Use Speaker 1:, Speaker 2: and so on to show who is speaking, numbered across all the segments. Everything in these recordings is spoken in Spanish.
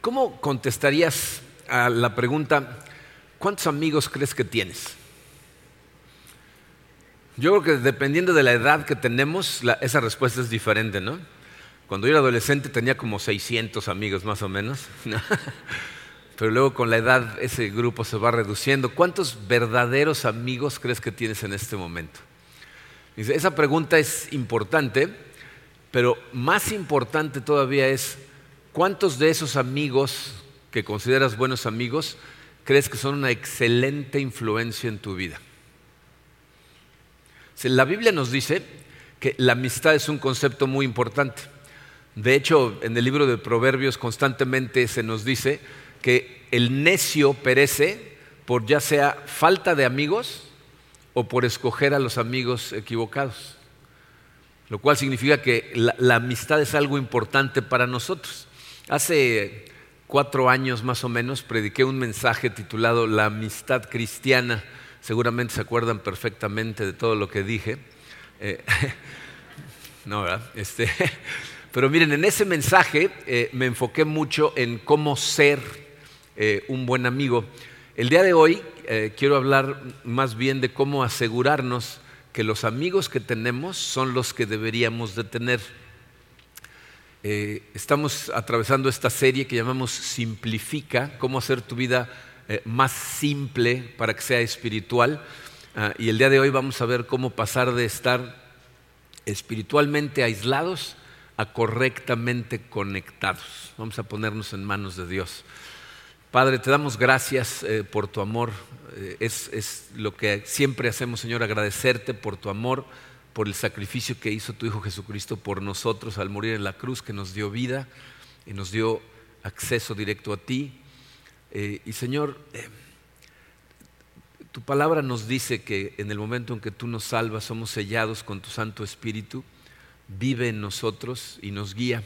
Speaker 1: ¿Cómo contestarías a la pregunta, ¿cuántos amigos crees que tienes? Yo creo que dependiendo de la edad que tenemos, esa respuesta es diferente, ¿no? Cuando yo era adolescente tenía como 600 amigos más o menos, pero luego con la edad ese grupo se va reduciendo. ¿Cuántos verdaderos amigos crees que tienes en este momento? Esa pregunta es importante, pero más importante todavía es, ¿cuántos de esos amigos que consideras buenos amigos crees que son una excelente influencia en tu vida? La Biblia nos dice que la amistad es un concepto muy importante. De hecho, en el libro de Proverbios constantemente se nos dice que el necio perece por ya sea falta de amigos o por escoger a los amigos equivocados. Lo cual significa que la, amistad es algo importante para nosotros. Hace cuatro años más o menos prediqué un mensaje titulado La amistad cristiana. Seguramente se acuerdan perfectamente de todo lo que dije. Eh, no, ¿verdad? Este, pero miren, en ese mensaje eh, me enfoqué mucho en cómo ser eh, un buen amigo. El día de hoy quiero hablar más bien de cómo asegurarnos que los amigos que tenemos son los que deberíamos de tener. Estamos atravesando esta serie que llamamos Simplifica, cómo hacer tu vida más simple para que sea espiritual. Ah, y el día de hoy vamos a ver cómo pasar de estar espiritualmente aislados correctamente conectados. Vamos a ponernos en manos de Dios. Padre, te damos gracias eh, por tu amor. Eh, es, lo que siempre hacemos, Señor, agradecerte por tu amor, por el sacrificio que hizo tu Hijo Jesucristo por nosotros al morir en la cruz, que nos dio vida y nos dio acceso directo a ti. Eh, y Señor, tu palabra nos dice que en el momento en que tú nos salvas somos sellados con tu Santo Espíritu vive en nosotros y nos guía.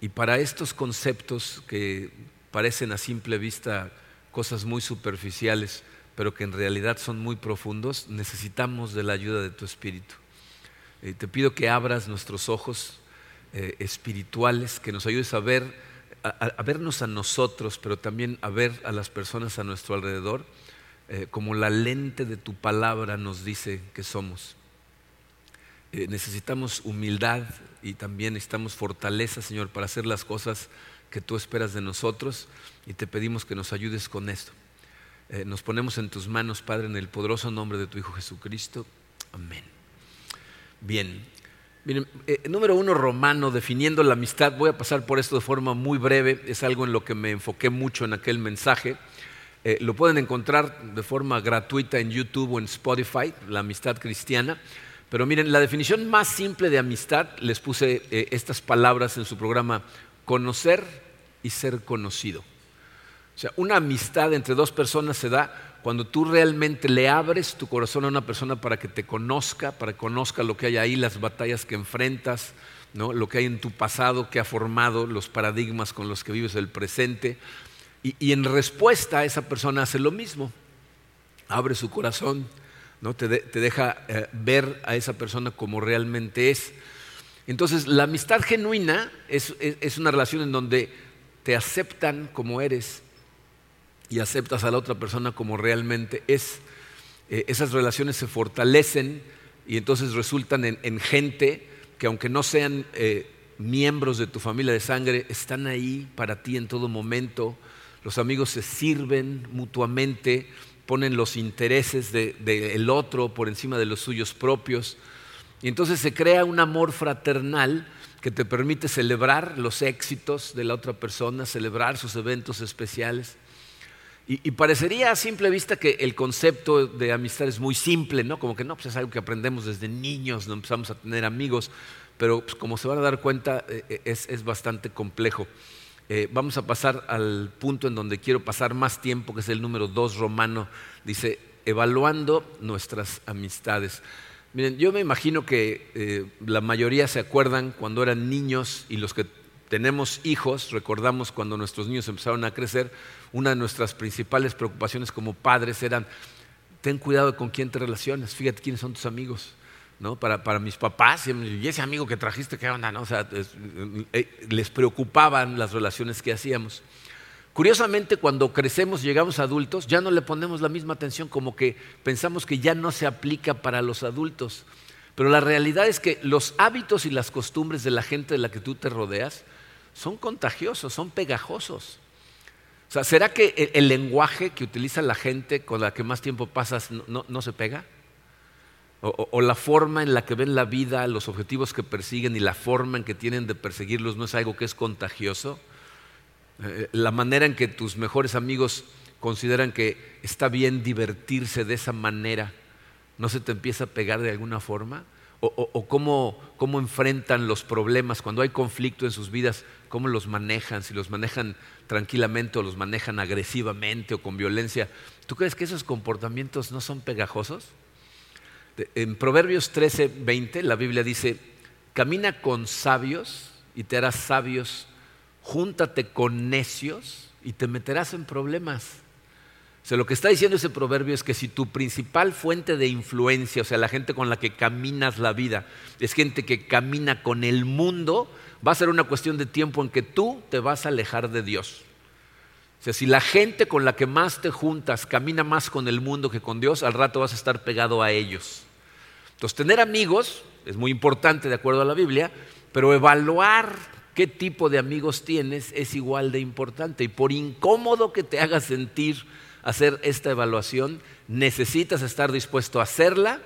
Speaker 1: Y para estos conceptos que parecen a simple vista cosas muy superficiales, pero que en realidad son muy profundos, necesitamos de la ayuda de tu Espíritu. Eh, te pido que abras nuestros ojos eh, espirituales, que nos ayudes a ver, a, vernos a nosotros, pero también a ver a las personas a nuestro alrededor, eh, como la lente de tu palabra nos dice que somos. Necesitamos humildad y también necesitamos fortaleza, Señor, para hacer las cosas que tú esperas de nosotros y te pedimos que nos ayudes con esto. Nos ponemos en tus manos, Padre, en el poderoso nombre de tu Hijo Jesucristo. Amén. Bien. Miren, eh, número uno, romano, definiendo la amistad. Voy a pasar por esto de forma muy breve. Es algo en lo que me enfoqué mucho en aquel mensaje. lo pueden encontrar de forma gratuita en YouTube o en Spotify, la amistad cristiana. Pero miren, la definición más simple de amistad, les puse eh, estas palabras en su programa, conocer y ser conocido. O sea, una amistad entre dos personas se da cuando tú realmente le abres tu corazón a una persona para que te conozca, para que conozca lo que hay ahí, las batallas que enfrentas, ¿no? lo que hay en tu pasado que ha formado los paradigmas con los que vives el presente. Y, en respuesta esa persona hace lo mismo. Abre su corazón, ¿no? te, deja eh, ver a esa persona como realmente es. Entonces, la amistad genuina es, una relación en donde te aceptan como eres y aceptas a la otra persona como realmente es. Eh, esas relaciones se fortalecen y entonces resultan en, gente que aunque no sean eh, miembros de tu familia de sangre, están ahí para ti en todo momento. Los amigos se sirven mutuamente ponen los intereses del otro por encima de los suyos propios. Y entonces se crea un amor fraternal que te permite celebrar los éxitos de la otra persona, celebrar sus eventos especiales. Y, parecería a simple vista que el concepto de amistad es muy simple, ¿no? Como que no, pues es algo que aprendemos desde niños, no empezamos a tener amigos, pero pues, como se van a dar cuenta eh, eh, es, es bastante complejo. Eh, vamos a pasar al punto en donde quiero pasar más tiempo, que es el número dos romano. Dice, evaluando nuestras amistades. Miren, yo me imagino que la mayoría se acuerdan cuando eran niños y los que tenemos hijos, recordamos cuando nuestros niños empezaron a crecer, una de nuestras principales preocupaciones como padres eran, ten cuidado con quién te relacionas, fíjate quiénes son tus amigos. ¿no? Para, mis papás, y ese amigo que trajiste, ¿qué onda? No? O sea, eh, les preocupaban las relaciones que hacíamos. Curiosamente, cuando crecemos, llegamos a adultos, ya no le ponemos la misma atención, como que pensamos que ya no se aplica para los adultos. Pero la realidad es que los hábitos y las costumbres de la gente de la que tú te rodeas son contagiosos, son pegajosos. O sea, ¿será que el, lenguaje que utiliza la gente con la que más tiempo pasas no, se pega? O, la forma en la que ven la vida, los objetivos que persiguen y la forma en que tienen de perseguirlos no es algo que es contagioso. Eh, la manera en que tus mejores amigos consideran que está bien divertirse de esa manera, ¿no se te empieza a pegar de alguna forma? ¿O, cómo, cómo, enfrentan los problemas cuando hay conflicto en sus vidas? ¿Cómo los manejan? Si los manejan tranquilamente o los manejan agresivamente o con violencia. ¿Tú crees que esos comportamientos no son pegajosos? En Proverbios 13, 20 la Biblia dice, camina con sabios y te harás sabios júntate con necios y te meterás en problemas. O sea, lo que está diciendo ese proverbio es que si tu principal fuente de influencia, o sea, la gente con la que caminas la vida, es gente que camina con el mundo, va a ser una cuestión de tiempo en que tú te vas a alejar de Dios. O sea, si la gente con la que más te juntas camina más con el mundo que con Dios, al rato vas a estar pegado a ellos. Entonces, tener amigos es muy importante de acuerdo a la Biblia, pero evaluar qué tipo de amigos tienes es igual de importante. Y por incómodo que te haga sentir hacer esta evaluación, necesitas estar dispuesto a hacerla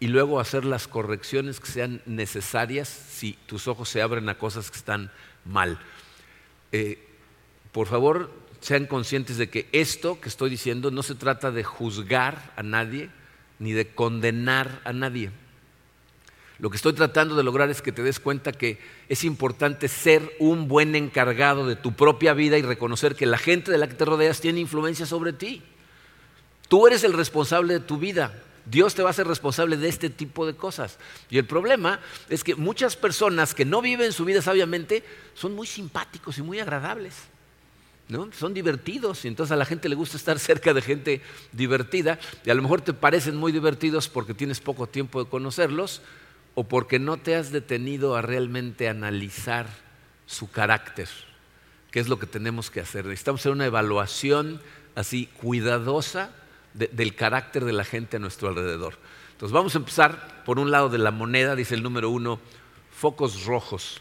Speaker 1: y luego hacer las correcciones que sean necesarias si tus ojos se abren a cosas que están mal. Eh, por favor, sean conscientes de que esto que estoy diciendo no se trata de juzgar a nadie ni de condenar a nadie. Lo que estoy tratando de lograr es que te des cuenta que es importante ser un buen encargado de tu propia vida y reconocer que la gente de la que te rodeas tiene influencia sobre ti. Tú eres el responsable de tu vida. Dios te va a hacer responsable de este tipo de cosas. Y el problema es que muchas personas que no viven su vida sabiamente son muy simpáticos y muy agradables. ¿No? Son divertidos y entonces a la gente le gusta estar cerca de gente divertida y a lo mejor te parecen muy divertidos porque tienes poco tiempo de conocerlos, o porque no te has detenido a realmente analizar su carácter, ¿Qué es lo que tenemos que hacer. Necesitamos hacer una evaluación así cuidadosa del carácter de la gente a nuestro alrededor. Entonces vamos a empezar por un lado de la moneda, dice el número uno, focos rojos.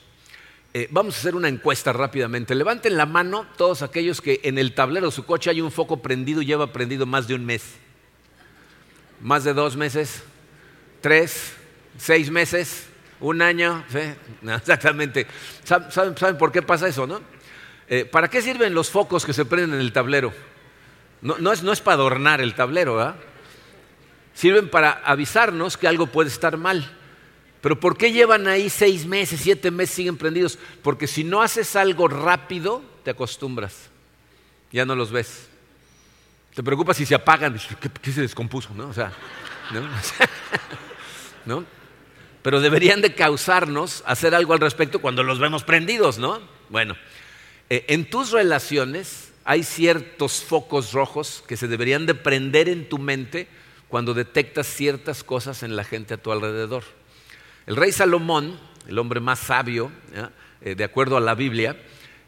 Speaker 1: Eh, vamos a hacer una encuesta rápidamente. Levanten la mano todos aquellos que en el tablero de su coche hay un foco prendido y lleva prendido más de un mes. Más de dos meses, tres, seis meses, un año, exactamente. ¿Saben, por qué pasa eso, no? Eh, ¿Para qué sirven los focos que se prenden en el tablero? No, es, no es, para adornar el tablero, ¿verdad? Sirven para avisarnos que algo puede estar mal. Pero ¿por qué llevan ahí seis meses, siete meses, siguen prendidos? Porque si no haces algo rápido, te acostumbras. Ya no los ves. Te preocupas si se apagan. ¿Qué, se descompuso? ¿no? O sea, ¿no? ¿no? Pero deberían de causarnos hacer algo al respecto cuando los vemos prendidos, ¿no? Bueno, eh, en tus relaciones hay ciertos focos rojos que se deberían de prender en tu mente cuando detectas ciertas cosas en la gente a tu alrededor. El rey Salomón, el hombre más sabio, eh, de acuerdo a la Biblia,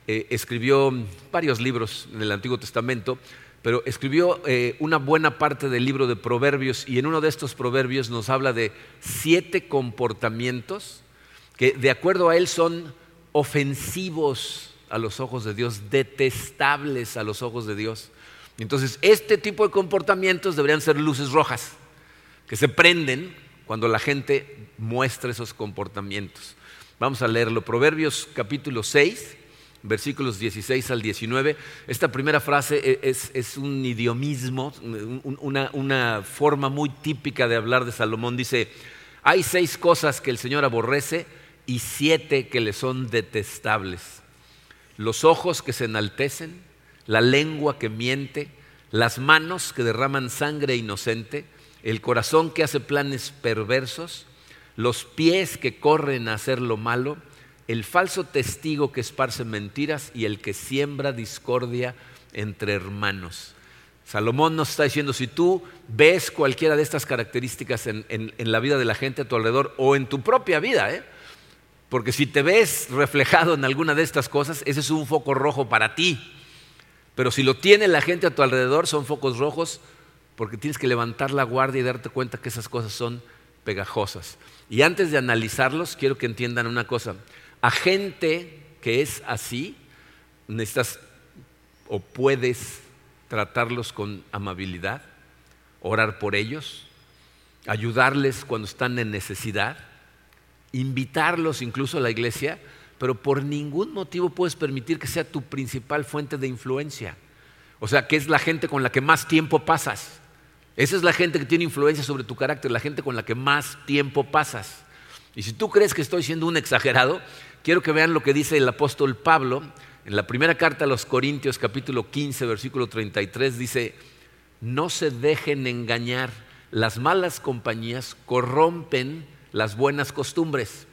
Speaker 1: eh, escribió varios libros en el Antiguo Testamento, pero escribió eh, una buena parte del libro de Proverbios y en uno de estos proverbios nos habla de siete comportamientos que de acuerdo a él son ofensivos a los ojos de Dios, detestables a los ojos de Dios. Entonces, este tipo de comportamientos deberían ser luces rojas, que se prenden cuando la gente muestra esos comportamientos. Vamos a leerlo. Proverbios capítulo 6, versículos 16 al 19. Esta primera frase e, es, un idiomismo, una, una, forma muy típica de hablar de Salomón. Dice, hay seis cosas que el Señor aborrece y siete que le son detestables. Los ojos que se enaltecen, la lengua que miente, las manos que derraman sangre inocente, el corazón que hace planes perversos, los pies que corren a hacer lo malo, el falso testigo que esparce mentiras y el que siembra discordia entre hermanos. Salomón nos está diciendo, si tú ves cualquiera de estas características en, la vida de la gente a tu alrededor o en tu propia vida, ¿eh? porque si te ves reflejado en alguna de estas cosas, ese es un foco rojo para ti. Pero si lo tiene la gente a tu alrededor, son focos rojos porque tienes que levantar la guardia y darte cuenta que esas cosas son pegajosas. Y antes de analizarlos, quiero que entiendan una cosa. A gente que es así, necesitas o puedes tratarlos con amabilidad, orar por ellos, ayudarles cuando están en necesidad, invitarlos incluso a la iglesia, pero por ningún motivo puedes permitir que sea tu principal fuente de influencia. O sea, que es la gente con la que más tiempo pasas. Esa es la gente que tiene influencia sobre tu carácter, la gente con la que más tiempo pasas. Y si tú crees que estoy siendo un exagerado, quiero que vean lo que dice el apóstol Pablo en la primera carta a los Corintios capítulo 15 versículo 33 dice, no se dejen engañar, las malas compañías corrompen las buenas costumbres.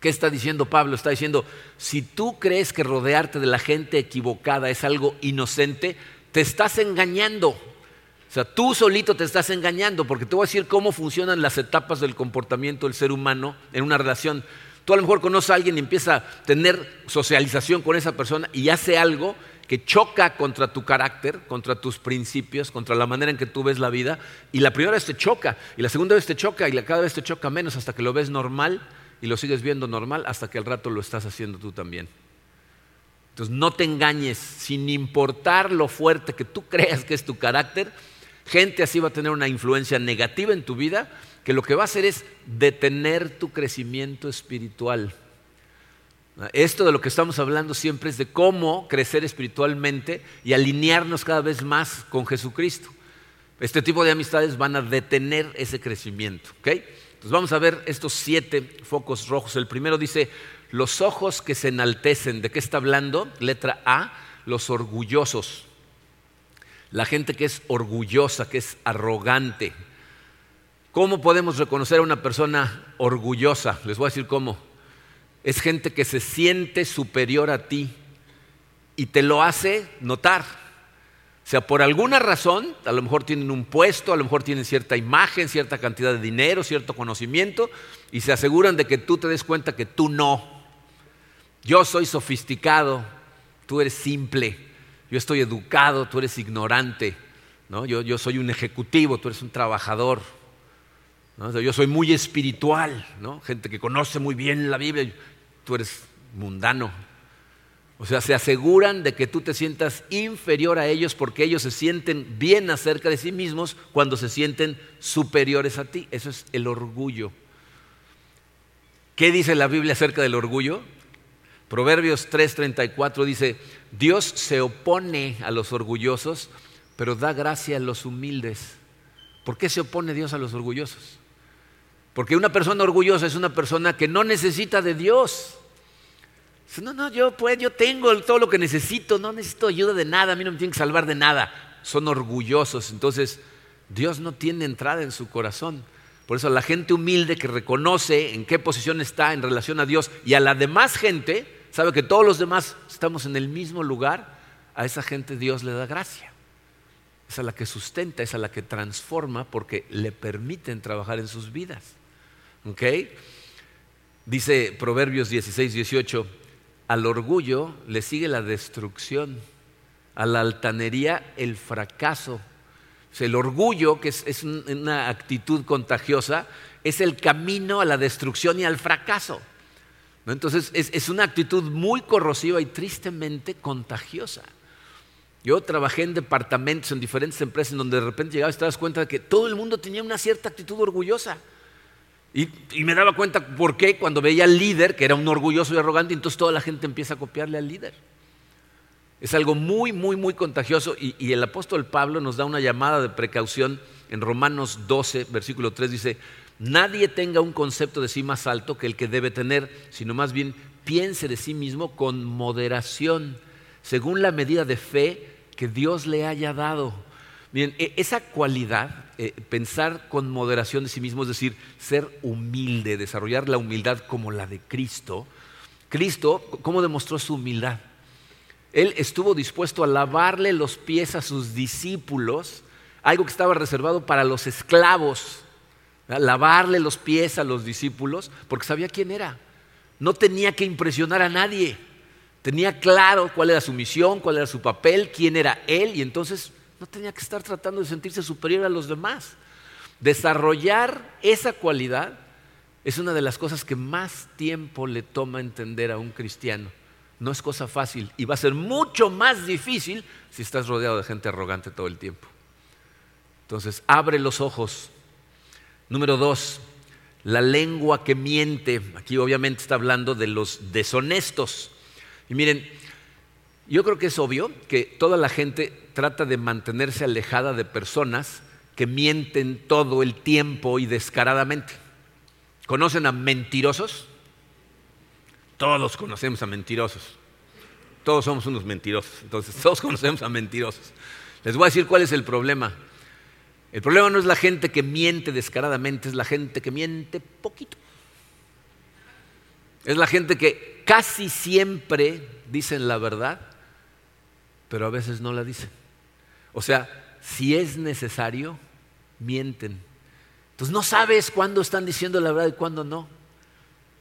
Speaker 1: ¿Qué está diciendo Pablo? Está diciendo, si tú crees que rodearte de la gente equivocada es algo inocente, te estás engañando. O sea, tú solito te estás engañando, porque te voy a decir cómo funcionan las etapas del comportamiento del ser humano en una relación. Tú a lo mejor conoces a alguien y empieza a tener socialización con esa persona y hace algo que choca contra tu carácter, contra tus principios, contra la manera en que tú ves la vida, y la primera vez te choca, y la segunda vez te choca, y la cada vez te choca menos hasta que lo ves normal y lo sigues viendo normal hasta que al rato lo estás haciendo tú también. Entonces no te engañes, sin importar lo fuerte que tú creas que es tu carácter, gente así va a tener una influencia negativa en tu vida que lo que va a hacer es detener tu crecimiento espiritual. Esto de lo que estamos hablando siempre es de cómo crecer espiritualmente y alinearnos cada vez más con Jesucristo. Este tipo de amistades van a detener ese crecimiento. Entonces vamos a ver estos siete focos rojos. El primero dice, los ojos que se enaltecen. ¿De qué está hablando? Letra A, los orgullosos. La gente que es orgullosa, que es arrogante, ¿Cómo podemos reconocer a una persona orgullosa? Les voy a decir cómo. Es gente que se siente superior a ti y te lo hace notar. O sea, por alguna razón, a lo mejor tienen un puesto, a lo mejor tienen cierta imagen, cierta cantidad de dinero, cierto conocimiento, y se aseguran de que tú te des cuenta que tú no. Yo soy sofisticado, tú eres simple, yo estoy educado, tú eres ignorante, ¿no? yo, yo soy un ejecutivo, tú eres un trabajador yo soy muy espiritual, ¿no? gente que conoce muy bien la Biblia, tú eres mundano. O sea, se aseguran de que tú te sientas inferior a ellos porque ellos se sienten bien acerca de sí mismos cuando se sienten superiores a ti. Eso es el orgullo. ¿Qué dice la Biblia acerca del orgullo? Proverbios 3:34 dice, Dios se opone a los orgullosos, pero da gracia a los humildes. ¿Por qué se opone Dios a los orgullosos? Porque una persona orgullosa es una persona que no necesita de Dios. No, no, yo pues, yo tengo todo lo que necesito, no necesito ayuda de nada, a mí no me tienen que salvar de nada. Son orgullosos, entonces Dios no tiene entrada en su corazón. Por eso la gente humilde que reconoce en qué posición está en relación a Dios y a la demás gente, sabe que todos los demás estamos en el mismo lugar, a esa gente Dios le da gracia. Es a la que sustenta, es a la que transforma porque le permiten trabajar en sus vidas. Dice Proverbios 16, 18, al orgullo le sigue la destrucción, a la altanería el fracaso. el orgullo, que es, una actitud contagiosa, es el camino a la destrucción y al fracaso. Entonces es, una actitud muy corrosiva y tristemente contagiosa. Yo trabajé en departamentos, en diferentes empresas, en donde de repente llegabas y te das cuenta de que todo el mundo tenía una cierta actitud orgullosa. Y, me daba cuenta por qué cuando veía al líder, que era un orgulloso y arrogante, entonces toda la gente empieza a copiarle al líder. Es algo muy, muy, muy contagioso y, y, el apóstol Pablo nos da una llamada de precaución en Romanos 12, versículo 3, dice, nadie tenga un concepto de sí más alto que el que debe tener, sino más bien piense de sí mismo con moderación, según la medida de fe que Dios le haya dado. Bien, e, esa cualidad eh, pensar con moderación de sí mismo, es decir, ser humilde, desarrollar la humildad como la de Cristo. Cristo, ¿cómo demostró su humildad? Él estuvo dispuesto a lavarle los pies a sus discípulos, algo que estaba reservado para los esclavos, lavarle los pies a los discípulos, porque sabía quién era. No tenía que impresionar a nadie. Tenía claro cuál era su misión, cuál era su papel, quién era él, y entonces no tenía que estar tratando de sentirse superior a los demás. Desarrollar esa cualidad es una de las cosas que más tiempo le toma entender a un cristiano. No es cosa fácil y va a ser mucho más difícil si estás rodeado de gente arrogante todo el tiempo. Entonces, abre los ojos. Número dos, la lengua que miente. Aquí obviamente está hablando de los deshonestos. Y miren, yo creo que es obvio que toda la gente trata de mantenerse alejada de personas que mienten todo el tiempo y descaradamente. ¿Conocen a mentirosos? Todos conocemos a mentirosos. Todos somos unos mentirosos. Entonces, todos conocemos a mentirosos. Les voy a decir cuál es el problema. El problema no es la gente que miente descaradamente, es la gente que miente poquito. Es la gente que casi siempre dicen la verdad, pero a veces no la dicen. O sea, si es necesario, mienten. Entonces no sabes cuándo están diciendo la verdad y cuándo no.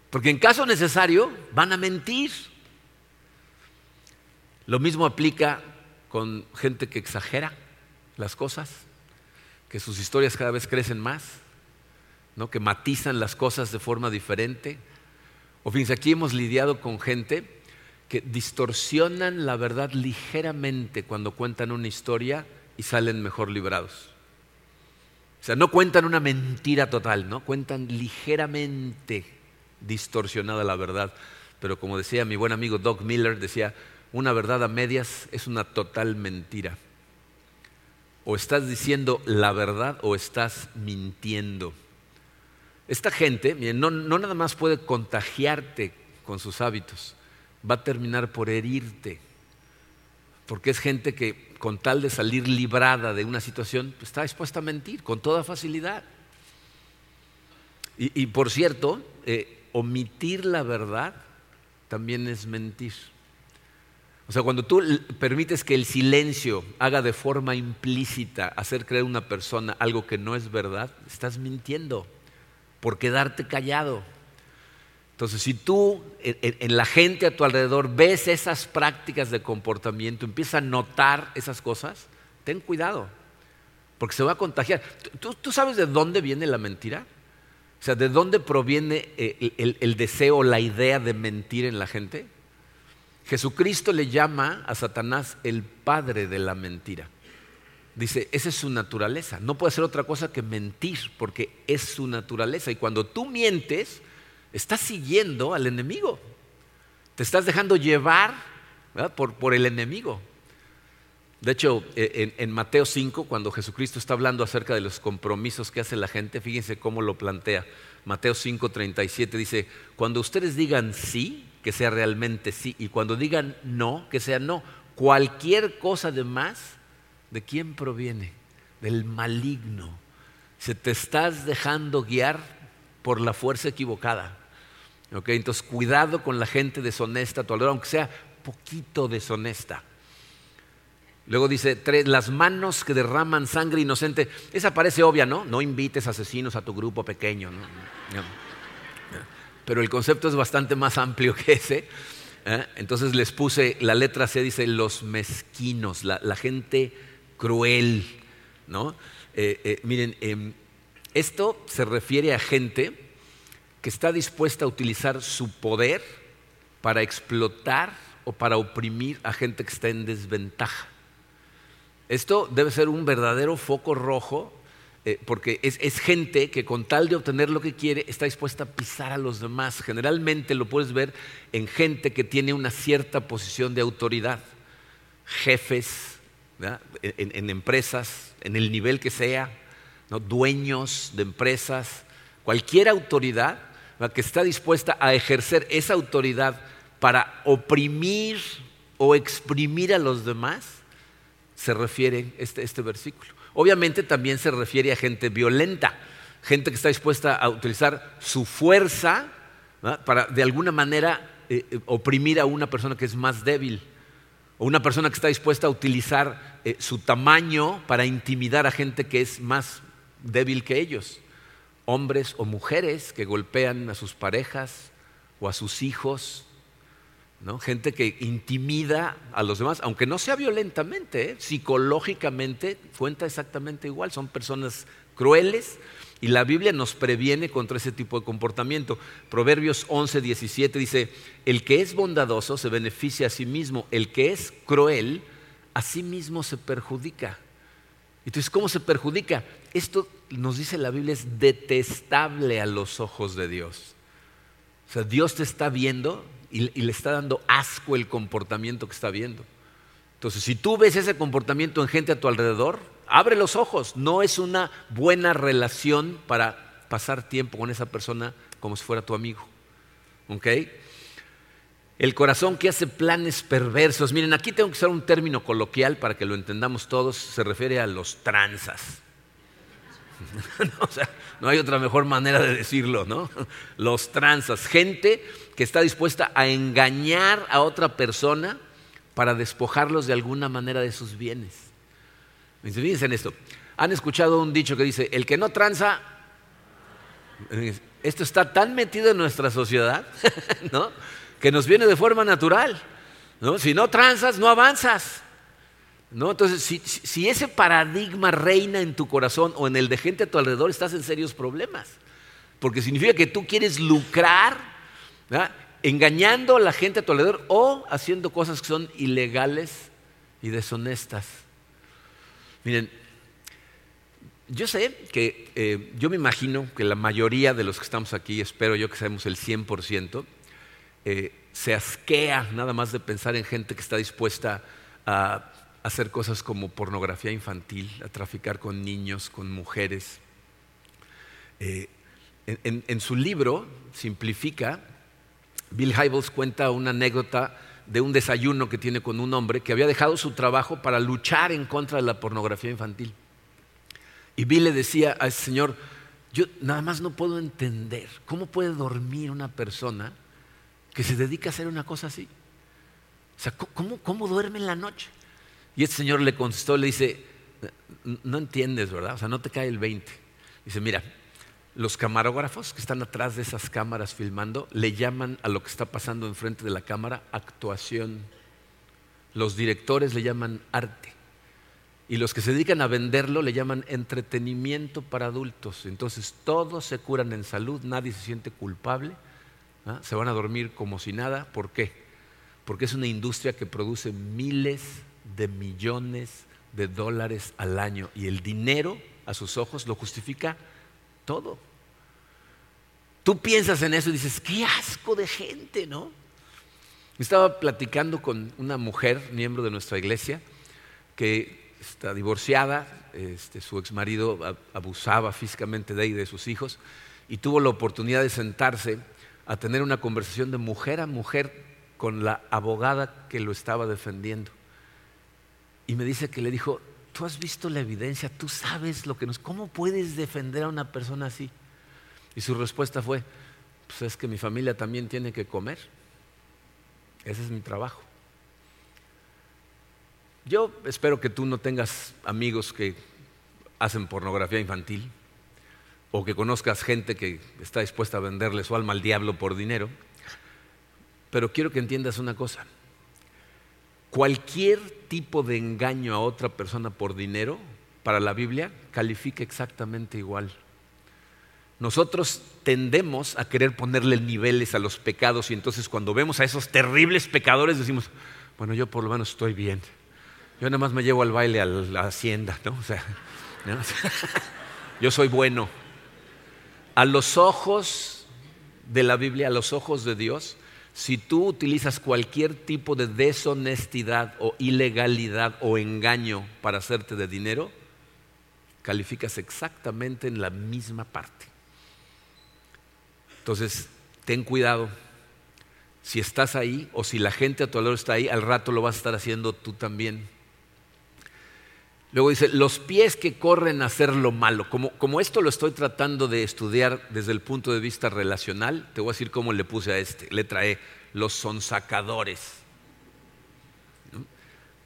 Speaker 1: Porque en caso necesario van a mentir. Lo mismo aplica con gente que exagera las cosas, que sus historias cada vez crecen más, ¿no? que matizan las cosas de forma diferente. O fíjense, aquí hemos lidiado con gente que distorsionan la verdad ligeramente cuando cuentan una historia y salen mejor librados. O sea, no cuentan una mentira total, ¿no? Cuentan ligeramente distorsionada la verdad. Pero como decía mi buen amigo Doc Miller, decía, una verdad a medias es una total mentira. O estás diciendo la verdad o estás mintiendo. Esta gente, miren, no, no nada más puede contagiarte con sus hábitos, va a terminar por herirte. Porque es gente que con tal de salir librada de una situación, pues, está dispuesta a mentir con toda facilidad. Y, por cierto, eh, omitir la verdad también es mentir. O sea, cuando tú permites que el silencio haga de forma implícita hacer creer a una persona algo que no es verdad, estás mintiendo por quedarte callado. Entonces, si tú en, la gente a tu alrededor ves esas prácticas de comportamiento, empiezas a notar esas cosas, ten cuidado, porque se va a contagiar. tú sabes de dónde viene la mentira? O sea, ¿de dónde proviene eh, el, deseo, la idea de mentir en la gente? Jesucristo le llama a Satanás el padre de la mentira. Dice, esa es su naturaleza. No puede ser otra cosa que mentir, porque es su naturaleza. Y cuando tú mientes, estás siguiendo al enemigo. Te estás dejando llevar por, por, el enemigo. De hecho, eh, en, Mateo 5, cuando Jesucristo está hablando acerca de los compromisos que hace la gente, fíjense cómo lo plantea. Mateo 5, 37 dice, cuando ustedes digan sí, que sea realmente sí, y cuando digan no, que sea no. Cualquier cosa de más, ¿de quién proviene? Del maligno. Se te estás dejando guiar por la fuerza equivocada. Entonces, cuidado con la gente deshonesta a tu alrededor, aunque sea poquito deshonesta. Luego dice, las manos que derraman sangre inocente. Esa parece obvia, ¿no? No invites asesinos a tu grupo pequeño. Pero el concepto es bastante más amplio que ese. ¿eh? Entonces les puse, la letra C dice los mezquinos, la, gente cruel. ¿no? Eh, eh, miren, em, esto se refiere a gente que está dispuesta a utilizar su poder para explotar o para oprimir a gente que está en desventaja. Esto debe ser un verdadero foco rojo eh, porque es, gente que con tal de obtener lo que quiere está dispuesta a pisar a los demás. Generalmente lo puedes ver en gente que tiene una cierta posición de autoridad, jefes en, empresas, en el nivel que sea, dueños de empresas, cualquier autoridad que está dispuesta a ejercer esa autoridad para oprimir o exprimir a los demás se refiere este, este versículo. Obviamente también se refiere a gente violenta, gente que está dispuesta a utilizar su fuerza para de alguna manera eh, eh, oprimir a una persona que es más débil. O una persona que está dispuesta a utilizar eh, su tamaño para intimidar a gente que es más débil que ellos. Hombres o mujeres que golpean a sus parejas o a sus hijos. Gente que intimida a los demás, aunque no sea violentamente, ¿eh? psicológicamente cuenta exactamente igual. Son personas crueles y la Biblia nos previene contra ese tipo de comportamiento. Proverbios 11, 17 dice, el que es bondadoso se beneficia a sí mismo, el que es cruel a sí mismo se perjudica. Entonces, ¿cómo se perjudica? Esto nos dice la Biblia es detestable a los ojos de Dios. O sea, Dios te está viendo y, le está dando asco el comportamiento que está viendo. Entonces, si tú ves ese comportamiento en gente a tu alrededor, abre los ojos. No es una buena relación para pasar tiempo con esa persona como si fuera tu amigo. ¿Ok? El corazón que hace planes perversos. Miren, aquí tengo que usar un término coloquial para que lo entendamos todos. Se refiere a los tranzas. no hay otra mejor manera de decirlo, ¿no? Los tranzas. Gente que está dispuesta a engañar a otra persona para despojarlos de alguna manera de sus bienes. Fíjense en esto. Han escuchado un dicho que dice, el que no tranza, esto está tan metido en nuestra sociedad, que nos viene de forma natural. Si no tranzas, no avanzas. Entonces, si, ese paradigma reina en tu corazón o en el de gente a tu alrededor, estás en serios problemas. Porque significa que tú quieres lucrar engañando a la gente a tu alrededor o haciendo cosas que son ilegales y deshonestas. Miren, yo sé que, eh, yo me imagino que la mayoría de los que estamos aquí, espero yo que seamos el 100%, eh, se asquea nada más de pensar en gente que está dispuesta a hacer cosas como pornografía infantil, a traficar con niños, con mujeres. Eh, en, su libro, Simplifica, Bill Hybels cuenta una anécdota de un desayuno que tiene con un hombre que había dejado su trabajo para luchar en contra de la pornografía infantil. Y Bill le decía a ese señor, yo nada más no puedo entender cómo puede dormir una persona que se dedica a hacer una cosa así. O sea, ¿cómo, cómo duerme en la noche? Y este señor le contestó, le dice, no entiendes, ¿verdad? O sea, no te cae el 20. Dice, mira, los camarógrafos que están atrás de esas cámaras filmando le llaman a lo que está pasando enfrente de la cámara actuación. Los directores le llaman arte. Y los que se dedican a venderlo le llaman entretenimiento para adultos. Entonces todos se curan en salud, nadie se siente culpable, ¿ah? se van a dormir como si nada. ¿Por qué? Porque es una industria que produce miles de millones de dólares al año y el dinero a sus ojos lo justifica todo. Tú piensas en eso y dices, qué asco de gente, ¿no? Estaba platicando con una mujer, miembro de nuestra iglesia, que está divorciada, este, su ex marido abusaba físicamente de ella y de sus hijos, y tuvo la oportunidad de sentarse a tener una conversación de mujer a mujer con la abogada que lo estaba defendiendo. Y me dice que le dijo, tú has visto la evidencia, tú sabes lo que nos... ¿Cómo puedes defender a una persona así? Y su respuesta fue, pues es que mi familia también tiene que comer. Ese es mi trabajo. Yo espero que tú no tengas amigos que hacen pornografía infantil o que conozcas gente que está dispuesta a venderle su alma al diablo por dinero, pero quiero que entiendas una cosa cualquier tipo de engaño a otra persona por dinero, para la Biblia, califica exactamente igual. Nosotros tendemos a querer ponerle niveles a los pecados y entonces cuando vemos a esos terribles pecadores decimos, bueno, yo por lo menos estoy bien. Yo nada más me llevo al baile a la hacienda, ¿no? O sea, yo soy bueno. A los ojos de la Biblia, a los ojos de Dios, si tú utilizas cualquier tipo de deshonestidad o ilegalidad o engaño para hacerte de dinero, calificas exactamente en la misma parte. Entonces, ten cuidado. Si estás ahí o si la gente a tu alrededor está ahí, al rato lo vas a estar haciendo tú también. Luego dice, los pies que corren a hacer lo malo. Como, como, esto lo estoy tratando de estudiar desde el punto de vista relacional, te voy a decir cómo le puse a este. Letra E, los sonsacadores.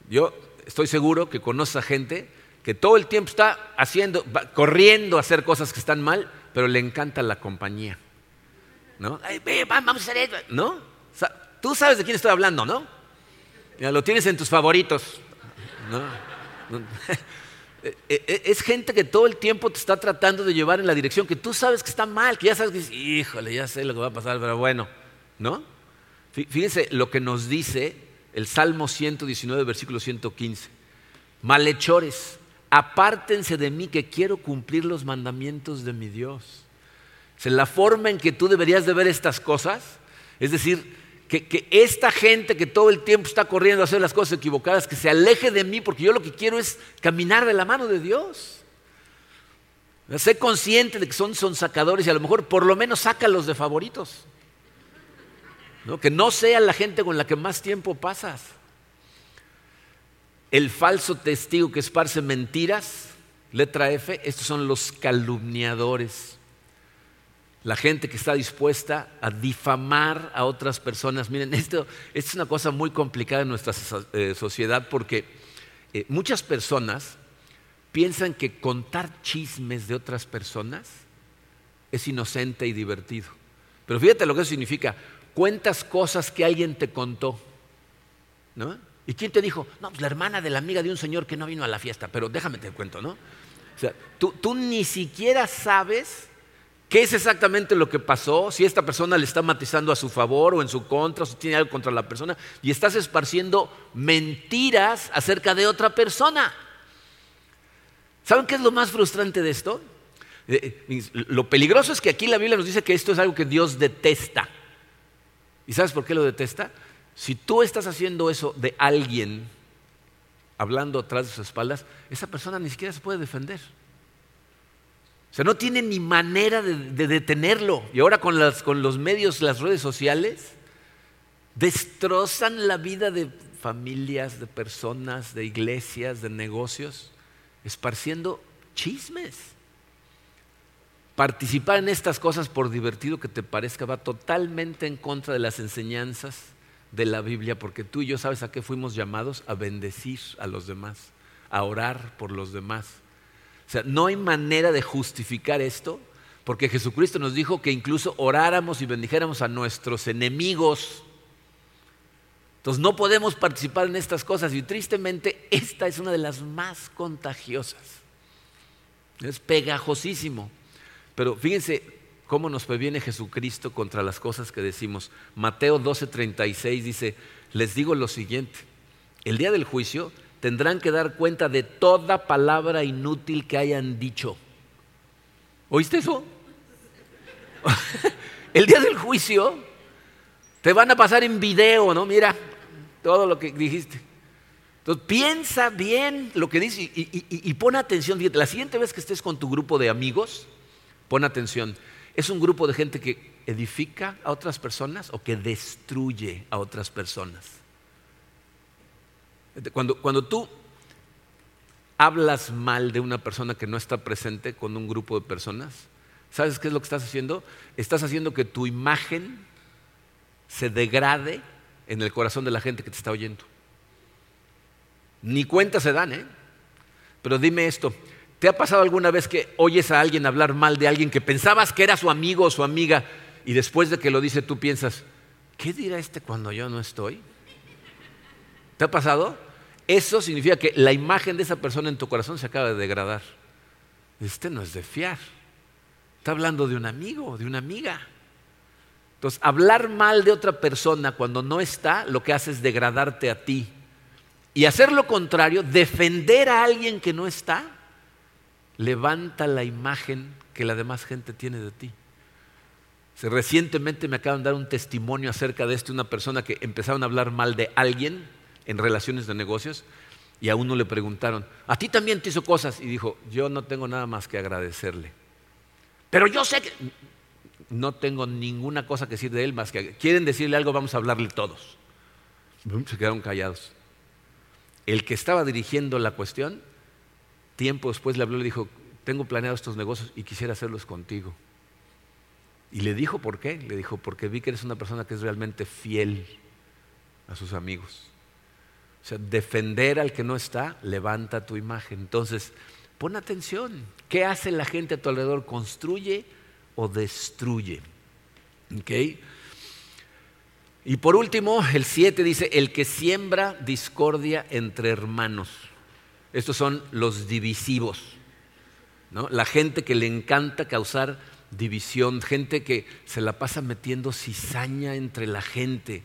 Speaker 1: Yo estoy seguro que conoces a gente que todo el tiempo está haciendo, corriendo a hacer cosas que están mal, pero le encanta la compañía. ¿No? vamos a hacer esto. ¿No? Tú sabes de quién estoy hablando, ¿no? lo tienes en tus favoritos. E, es gente que todo el tiempo te está tratando de llevar en la dirección que tú sabes que está mal, que ya sabes que dices, híjole, ya sé lo que va a pasar, pero bueno, ¿no? Fíjense lo que nos dice el Salmo 119, versículo 115. Malhechores, apártense de mí que quiero cumplir los mandamientos de mi Dios. O la forma en que tú deberías de ver estas cosas, es decir, que, esta gente que todo el tiempo está corriendo a hacer las cosas equivocadas, que se aleje de mí, porque yo lo que quiero es caminar de la mano de Dios. Sé consciente de que son, son sacadores y a lo mejor por lo menos sácalos de favoritos. Que no sea la gente con la que más tiempo pasas. El falso testigo que esparce mentiras, letra F, estos son los calumniadores la gente que está dispuesta a difamar a otras personas. Miren, esto, es una cosa muy complicada en nuestra eh, sociedad porque eh, muchas personas piensan que contar chismes de otras personas es inocente y divertido. Pero fíjate lo que eso significa. Cuentas cosas que alguien te contó. ¿no? ¿Y quién te dijo? No, pues la hermana de la amiga de un señor que no vino a la fiesta, pero déjame te cuento, ¿no? O sea, tú, tú ni siquiera sabes ¿Qué es exactamente lo que pasó? Si esta persona le está matizando a su favor o en su contra, o si tiene algo contra la persona, y estás esparciendo mentiras acerca de otra persona. ¿Saben qué es lo más frustrante de esto? Eh, eh, lo peligroso es que aquí la Biblia nos dice que esto es algo que Dios detesta. ¿Y sabes por qué lo detesta? Si tú estás haciendo eso de alguien, hablando atrás de sus espaldas, esa persona ni siquiera se puede defender. O sea, no tiene ni manera de, detenerlo. Y ahora con, con los medios, las redes sociales, destrozan la vida de familias, de personas, de iglesias, de negocios, esparciendo chismes. Participar en estas cosas, por divertido que te parezca, va totalmente en contra de las enseñanzas de la Biblia, porque tú y yo sabes a qué fuimos llamados, a bendecir a los demás, a orar por los demás. O sea, no hay manera de justificar esto, porque Jesucristo nos dijo que incluso oráramos y bendijéramos a nuestros enemigos. Entonces no podemos participar en estas cosas y tristemente esta es una de las más contagiosas. Es pegajosísimo. Pero fíjense cómo nos previene Jesucristo contra las cosas que decimos. Mateo 12:36 dice, les digo lo siguiente, el día del juicio tendrán que dar cuenta de toda palabra inútil que hayan dicho. ¿Oíste eso? El día del juicio te van a pasar en video, ¿no? Mira todo lo que dijiste. Entonces piensa bien lo que dices y, pon atención. la siguiente vez que estés con tu grupo de amigos, pon atención. ¿Es un grupo de gente que edifica a otras personas o que destruye a otras personas? Cuando, tú hablas mal de una persona que no está presente con un grupo de personas, ¿sabes qué es lo que estás haciendo? Estás haciendo que tu imagen se degrade en el corazón de la gente que te está oyendo. Ni cuenta se dan, ¿eh? Pero dime esto, ¿te ha pasado alguna vez que oyes a alguien hablar mal de alguien que pensabas que era su amigo o su amiga y después de que lo dice tú piensas, ¿qué dirá este cuando yo no estoy? ¿Te ha pasado? Eso significa que la imagen de esa persona en tu corazón se acaba de degradar. Este no es de fiar. Está hablando de un amigo, de una amiga. Entonces, hablar mal de otra persona cuando no está, lo que hace es degradarte a ti. Y hacer lo contrario, defender a alguien que no está, levanta la imagen que la demás gente tiene de ti. Recientemente me acaban de dar un testimonio acerca de esto, una persona que empezaron a hablar mal de alguien en relaciones de negocios y a uno le preguntaron, ¿a ti también te hizo cosas? Y dijo, yo no tengo nada más que agradecerle. Pero yo sé que no tengo ninguna cosa que decir de él más que, quieren decirle algo, vamos a hablarle todos. Se quedaron callados. El que estaba dirigiendo la cuestión, tiempo después le habló y le dijo, tengo planeados estos negocios y quisiera hacerlos contigo. Y le dijo, ¿por qué? Le dijo, porque vi que eres una persona que es realmente fiel a sus amigos. O sea, defender al que no está, levanta tu imagen. Entonces, pon atención. ¿Qué hace la gente a tu alrededor? ¿Construye o destruye? Y por último, el 7 dice, el que siembra discordia entre hermanos. Estos son los divisivos. La gente que le encanta causar división, gente que se la pasa metiendo cizaña entre la gente.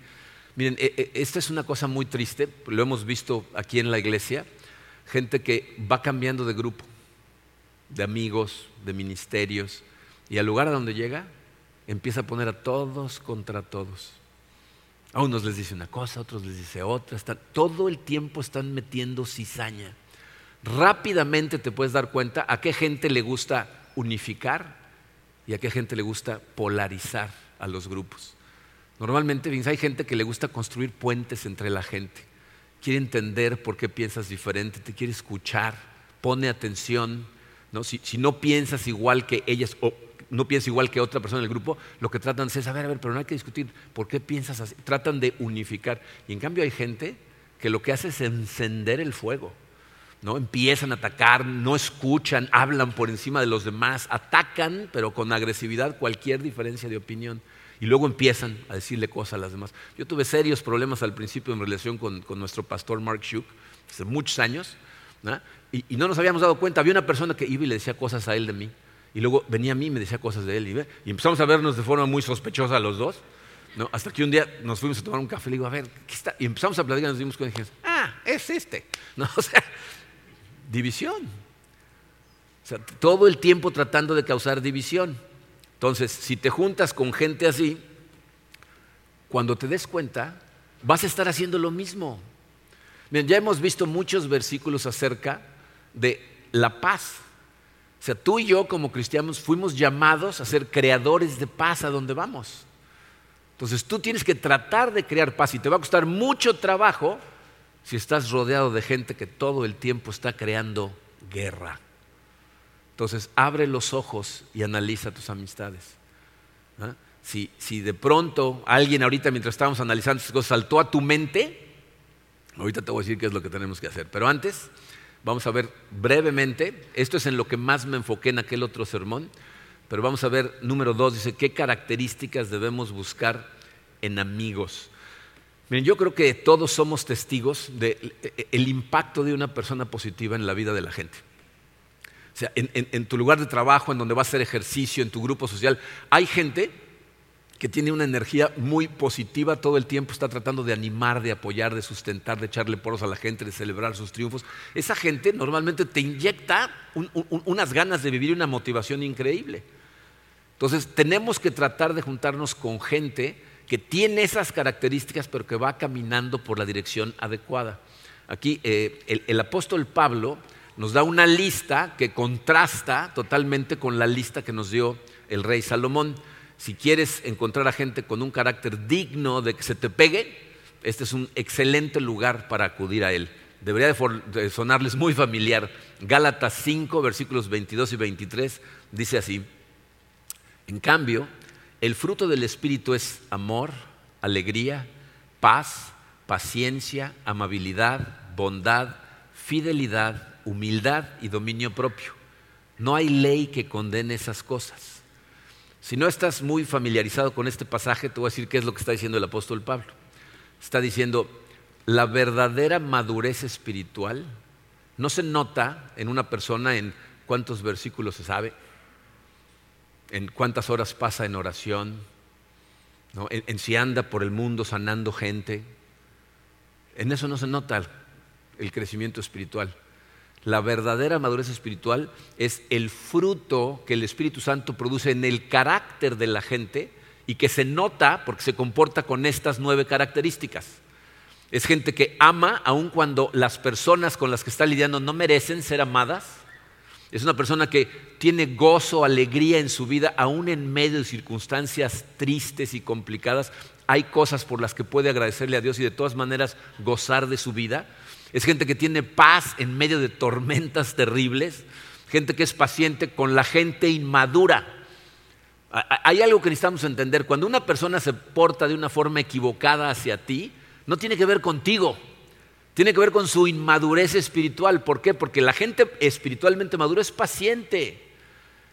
Speaker 1: Miren, e, e, esta es una cosa muy triste, lo hemos visto aquí en la iglesia, gente que va cambiando de grupo, de amigos, de ministerios, y al lugar a donde llega empieza a poner a todos contra todos. A unos les dice una cosa, a otros les dice otra, todo el tiempo están metiendo cizaña. Rápidamente te puedes dar cuenta a qué gente le gusta unificar y a qué gente le gusta polarizar a los grupos. Normalmente hay gente que le gusta construir puentes entre la gente. Quiere entender por qué piensas diferente, te quiere escuchar, pone atención. Si, no piensas igual que ellas o no piensas igual que otra persona del grupo, lo que tratan es, a ver, a ver, pero no hay que discutir por qué piensas así. Tratan de unificar. Y en cambio hay gente que lo que hace es encender el fuego. ¿no? Empiezan a atacar, no escuchan, hablan por encima de los demás, atacan, pero con agresividad cualquier diferencia de opinión. Y luego empiezan a decirle cosas a las demás. Yo tuve serios problemas al principio en relación con, nuestro pastor Mark Schuch, hace muchos años, Y, no nos habíamos dado cuenta. Había una persona que iba y le decía cosas a él de mí. Y luego venía a mí y me decía cosas de él. Y, empezamos a vernos de forma muy sospechosa los dos. ¿no? Hasta que un día nos fuimos a tomar un café le digo, a ver, ¿qué está? Y empezamos a platicar nos dimos cuenta y dijimos, ah, es este. ¿No? O sea, división. O sea, todo el tiempo tratando de causar división. Entonces, si te juntas con gente así, cuando te des cuenta, vas a estar haciendo lo mismo. ya hemos visto muchos versículos acerca de la paz. O sea, tú y yo como cristianos fuimos llamados a ser creadores de paz a donde vamos. Entonces tú tienes que tratar de crear paz y te va a costar mucho trabajo si estás rodeado de gente que todo el tiempo está creando guerra. Entonces, abre los ojos y analiza tus amistades. Si, si, de pronto alguien ahorita mientras estábamos analizando estas cosas saltó a tu mente, ahorita te voy a decir qué es lo que tenemos que hacer. Pero antes, vamos a ver brevemente, esto es en lo que más me enfoqué en aquel otro sermón, pero vamos a ver, número dos, dice, ¿qué características debemos buscar en amigos? Miren, yo creo que todos somos testigos del impacto de una persona positiva en la vida de la gente. O sea, en, tu lugar de trabajo, en donde vas a hacer ejercicio, en tu grupo social, hay gente que tiene una energía muy positiva todo el tiempo, está tratando de animar, de apoyar, de sustentar, de echarle poros a la gente, de celebrar sus triunfos. Esa gente normalmente te inyecta unas ganas de vivir una motivación increíble. Entonces, tenemos que tratar de juntarnos con gente que tiene esas características, pero que va caminando por la dirección adecuada. Aquí eh, el, apóstol Pablo nos da una lista que contrasta totalmente con la lista que nos dio el rey Salomón. Si quieres encontrar a gente con un carácter digno de que se te pegue, este es un excelente lugar para acudir a él. Debería de sonarles muy familiar. Gálatas 5, versículos 22 y 23, dice así. En cambio, el fruto del Espíritu es amor, alegría, paz, paciencia, amabilidad, bondad, fidelidad, humildad y dominio propio. No hay ley que condene esas cosas. Si no estás muy familiarizado con este pasaje, te voy a decir qué es lo que está diciendo el apóstol Pablo. Está diciendo, la verdadera madurez espiritual no se nota en una persona en cuántos versículos se sabe, en cuántas horas pasa en oración, en, si anda por el mundo sanando gente. En eso no se nota el crecimiento espiritual. La verdadera madurez espiritual es el fruto que el Espíritu Santo produce en el carácter de la gente y que se nota porque se comporta con estas nueve características. Es gente que ama aun cuando las personas con las que está lidiando no merecen ser amadas es una persona que tiene gozo, alegría en su vida, aún en medio de circunstancias tristes y complicadas. Hay cosas por las que puede agradecerle a Dios y de todas maneras gozar de su vida. Es gente que tiene paz en medio de tormentas terribles. Gente que es paciente con la gente inmadura. Hay algo que necesitamos entender. Cuando una persona se porta de una forma equivocada hacia ti, no tiene que ver contigo, Tiene que ver con su inmadurez espiritual. ¿Por qué? Porque la gente espiritualmente madura es paciente.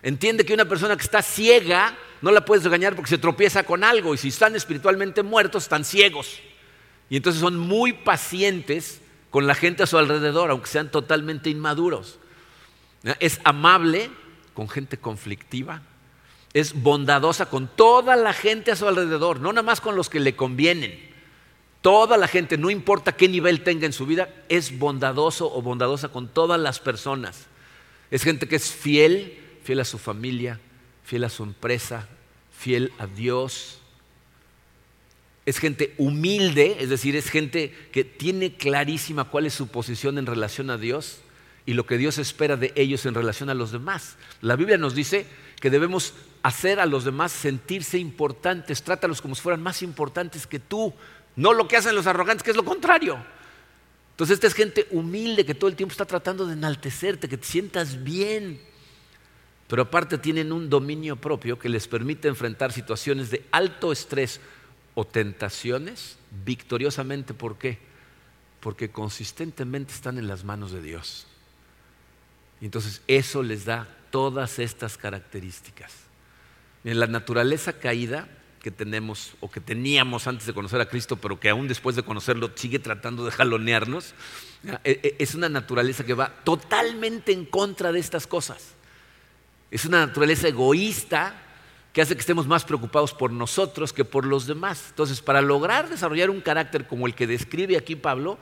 Speaker 1: Entiende que una persona que está ciega no la puedes regañar porque se tropieza con algo. Y si están espiritualmente muertos, están ciegos. Y entonces son muy pacientes con la gente a su alrededor, aunque sean totalmente inmaduros. Es amable con gente conflictiva. Es bondadosa con toda la gente a su alrededor, no nada más con los que le convienen. Toda la gente, no importa qué nivel tenga en su vida, es bondadoso o bondadosa con todas las personas. Es gente que es fiel, fiel a su familia, fiel a su empresa, fiel a Dios. Es gente humilde, es decir, es gente que tiene clarísima cuál es su posición en relación a Dios y lo que Dios espera de ellos en relación a los demás. La Biblia nos dice que debemos hacer a los demás sentirse importantes, trátalos como si fueran más importantes que tú no lo que hacen los arrogantes, que es lo contrario. Entonces esta es gente humilde que todo el tiempo está tratando de enaltecerte, que te sientas bien. Pero aparte tienen un dominio propio que les permite enfrentar situaciones de alto estrés o tentaciones victoriosamente. ¿Por qué? Porque consistentemente están en las manos de Dios. Y entonces eso les da todas estas características. En la naturaleza caída que tenemos o que teníamos antes de conocer a Cristo, pero que aún después de conocerlo sigue tratando de jalonearnos, e, e, es una naturaleza que va totalmente en contra de estas cosas. Es una naturaleza egoísta que hace que estemos más preocupados por nosotros que por los demás. Entonces, para lograr desarrollar un carácter como el que describe aquí Pablo,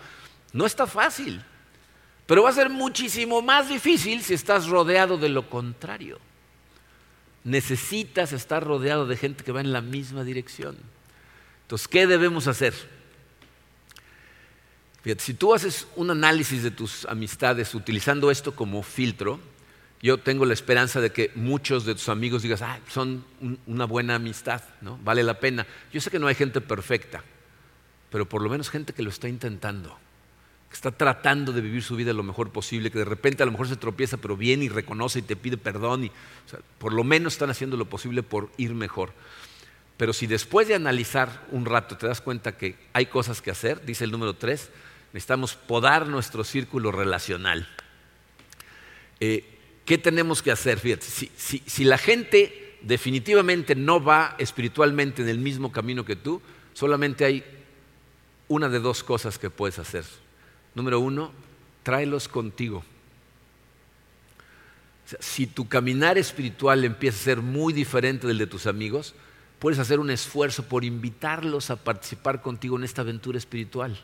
Speaker 1: no está fácil, pero va a ser muchísimo más difícil si estás rodeado de lo contrario necesitas estar rodeado de gente que va en la misma dirección. Entonces, ¿qué debemos hacer? Si tú haces un análisis de tus amistades utilizando esto como filtro, yo tengo la esperanza de que muchos de tus amigos digas, ah, son una buena amistad, ¿no? Vale la pena. Yo sé que no hay gente perfecta, pero por lo menos gente que lo está intentando que está tratando de vivir su vida lo mejor posible, que de repente a lo mejor se tropieza, pero viene y reconoce y te pide perdón, y, por lo menos están haciendo lo posible por ir mejor. Pero si después de analizar un rato te das cuenta que hay cosas que hacer, dice el número tres, necesitamos podar nuestro círculo relacional. Eh, ¿Qué tenemos que hacer? Fíjate, si la gente definitivamente no va espiritualmente en el mismo camino que tú, solamente hay una de dos cosas que puedes hacer. Número uno, tráelos contigo. si tu caminar espiritual empieza a ser muy diferente del de tus amigos, puedes hacer un esfuerzo por invitarlos a participar contigo en esta aventura espiritual.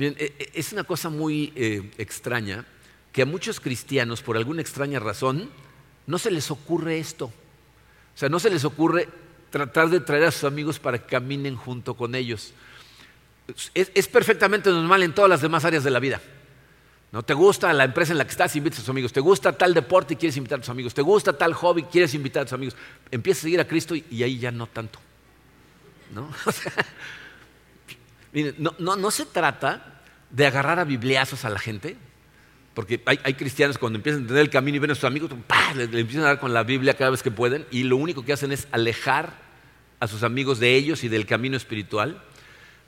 Speaker 1: E, e, es una cosa muy eh, extraña que a muchos cristianos, por alguna extraña razón, no se les ocurre esto. O sea, no se les ocurre tratar de traer a sus amigos para que caminen junto con ellos es, perfectamente normal en todas las demás áreas de la vida. ¿No? Te gusta la empresa en la que estás, invitas a tus amigos. Te gusta tal deporte y quieres invitar a tus amigos. Te gusta tal hobby, quieres invitar a tus amigos. Empiezas a seguir a Cristo y, ahí ya no tanto. ¿No? no, se trata de agarrar a bibliazos a la gente, porque hay, cristianos cuando empiezan a entender el camino y ven a sus amigos, le, empiezan a dar con la Biblia cada vez que pueden y lo único que hacen es alejar a sus amigos de ellos y del camino espiritual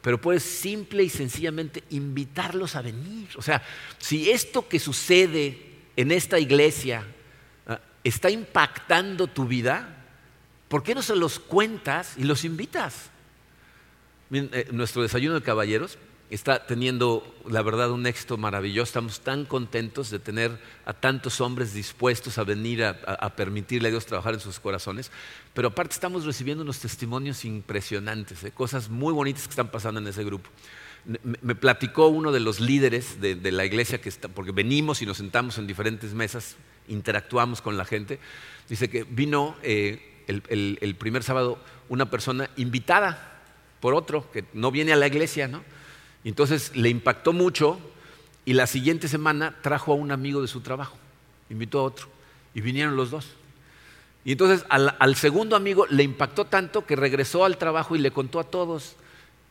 Speaker 1: pero puedes simple y sencillamente invitarlos a venir. O sea, si esto que sucede en esta iglesia ah, está impactando tu vida, ¿por qué no se los cuentas y los invitas? Eh, nuestro desayuno de caballeros está teniendo, la verdad, un éxito maravilloso. Estamos tan contentos de tener a tantos hombres dispuestos a venir a, permitirle a Dios trabajar en sus corazones. Pero aparte estamos recibiendo unos testimonios impresionantes, ¿eh? cosas muy bonitas que están pasando en ese grupo. Me, platicó uno de los líderes de, la iglesia, que está, porque venimos y nos sentamos en diferentes mesas, interactuamos con la gente. Dice que vino eh, el primer sábado una persona invitada por otro, que no viene a la iglesia, ¿no? Entonces le impactó mucho y la siguiente semana trajo a un amigo de su trabajo, invitó a otro y vinieron los dos. Y entonces al, segundo amigo le impactó tanto que regresó al trabajo y le contó a todos.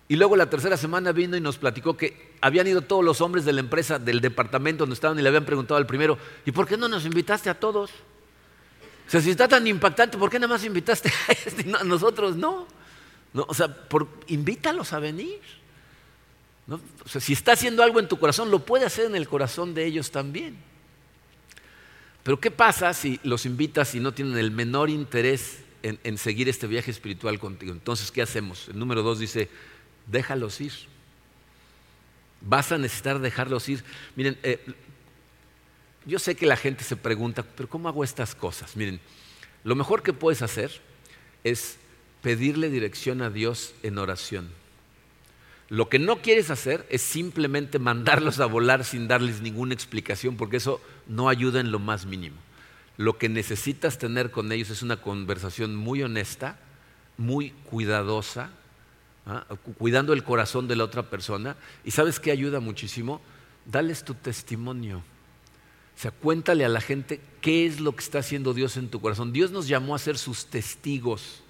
Speaker 1: Y luego la tercera semana vino y nos platicó que habían ido todos los hombres de la empresa, del departamento donde estaban y le habían preguntado al primero, ¿y por qué no nos invitaste a todos? O sea, si está tan impactante, ¿por qué nada más invitaste a este a nosotros? No. no o sea, invítalos a venir. Si está haciendo algo en tu corazón, lo puede hacer en el corazón de ellos también. Pero ¿qué pasa si los invitas y no tienen el menor interés en, seguir este viaje espiritual contigo? Entonces, ¿qué hacemos? El número dos dice, déjalos ir. Vas a necesitar dejarlos ir. Miren, eh, yo sé que la gente se pregunta, pero ¿cómo hago estas cosas? Miren, lo mejor que puedes hacer es pedirle dirección a Dios en oración. Lo que no quieres hacer es simplemente mandarlos a volar sin darles ninguna explicación, porque eso no ayuda en lo más mínimo. Lo que necesitas tener con ellos es una conversación muy honesta, muy cuidadosa, ¿ah? cuidando el corazón de la otra persona. ¿Y sabes qué ayuda muchísimo? Dales tu testimonio. O sea, cuéntale a la gente qué es lo que está haciendo Dios en tu corazón. Dios nos llamó a ser sus testigos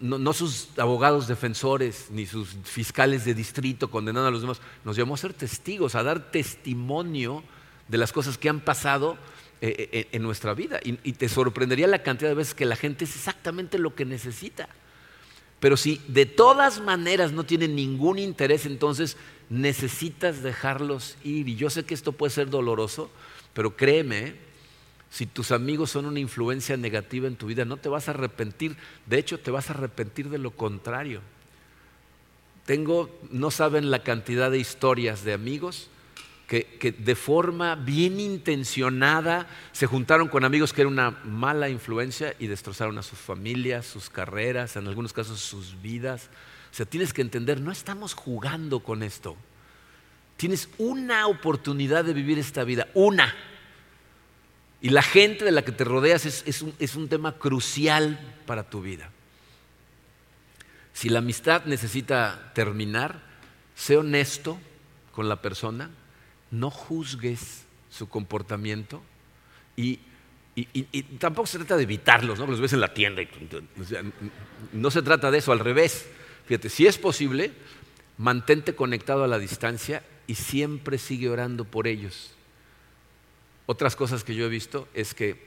Speaker 1: no, sus abogados defensores ni sus fiscales de distrito condenando a los demás, nos llamó a ser testigos, a dar testimonio de las cosas que han pasado eh, eh, en nuestra vida. Y, y, te sorprendería la cantidad de veces que la gente es exactamente lo que necesita. Pero si de todas maneras no tienen ningún interés, entonces necesitas dejarlos ir. Y yo sé que esto puede ser doloroso, pero créeme, si tus amigos son una influencia negativa en tu vida, no te vas a arrepentir. De hecho, te vas a arrepentir de lo contrario. Tengo, no saben la cantidad de historias de amigos que, de forma bien intencionada se juntaron con amigos que eran una mala influencia y destrozaron a sus familias, sus carreras, en algunos casos sus vidas. O sea, tienes que entender, no estamos jugando con esto. Tienes una oportunidad de vivir esta vida, una. Y la gente de la que te rodeas es, un, tema crucial para tu vida. Si la amistad necesita terminar, sé honesto con la persona, no juzgues su comportamiento y, tampoco se trata de evitarlos, ¿no? los ves en la tienda. no se trata de eso, al revés. Fíjate, si es posible, mantente conectado a la distancia y siempre sigue orando por ellos. Otras cosas que yo he visto es que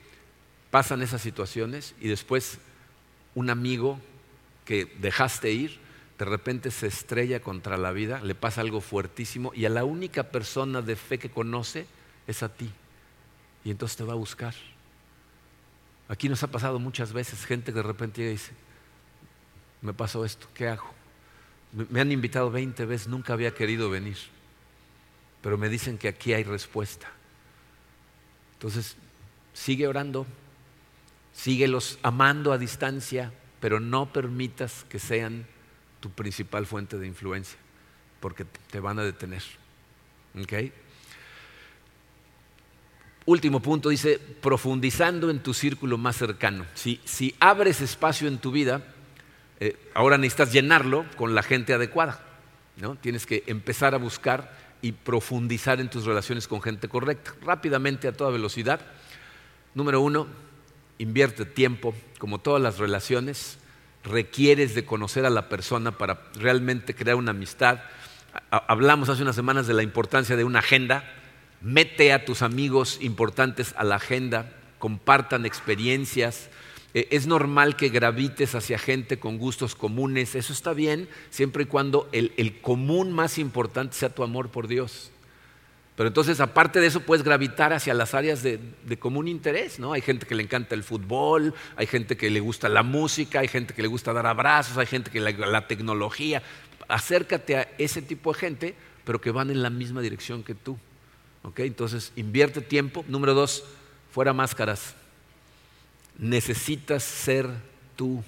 Speaker 1: pasan esas situaciones y después un amigo que dejaste ir, de repente se estrella contra la vida, le pasa algo fuertísimo y a la única persona de fe que conoce es a ti. Y entonces te va a buscar. Aquí nos ha pasado muchas veces gente que de repente dice, me pasó esto, ¿qué hago? Me han invitado 20 veces, nunca había querido venir, pero me dicen que aquí hay respuesta. Entonces, sigue orando, síguelos amando a distancia, pero no permitas que sean tu principal fuente de influencia, porque te van a detener. Último punto, dice, profundizando en tu círculo más cercano. Si, abres espacio en tu vida, eh, ahora necesitas llenarlo con la gente adecuada. ¿no? Tienes que empezar a buscar y profundizar en tus relaciones con gente correcta. Rápidamente, a toda velocidad. Número uno, invierte tiempo. Como todas las relaciones, requieres de conocer a la persona para realmente crear una amistad. Hablamos hace unas semanas de la importancia de una agenda. Mete a tus amigos importantes a la agenda, compartan experiencias, eh, es normal que gravites hacia gente con gustos comunes, eso está bien, siempre y cuando el, común más importante sea tu amor por Dios. Pero entonces, aparte de eso, puedes gravitar hacia las áreas de, común interés, ¿no? Hay gente que le encanta el fútbol, hay gente que le gusta la música, hay gente que le gusta dar abrazos, hay gente que le la tecnología. Acércate a ese tipo de gente, pero que van en la misma dirección que tú. ¿Ok? Entonces, invierte tiempo. Número dos, fuera máscaras. Necesitas ser tú.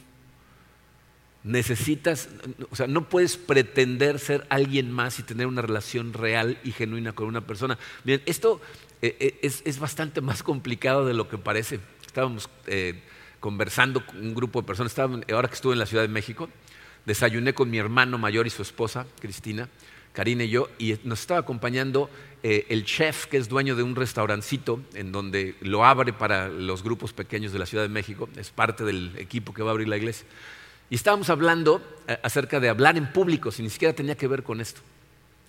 Speaker 1: Necesitas, o sea, no puedes pretender ser alguien más y tener una relación real y genuina con una persona. Bien, esto eh, eh, es, bastante más complicado de lo que parece. Estábamos eh, conversando con un grupo de personas, ahora que estuve en la Ciudad de México, desayuné con mi hermano mayor y su esposa, Cristina, Karina y yo, y nos estaba acompañando eh, el chef que es dueño de un restaurancito en donde lo abre para los grupos pequeños de la Ciudad de México, es parte del equipo que va a abrir la iglesia. Y estábamos hablando eh, acerca de hablar en público, si ni siquiera tenía que ver con esto.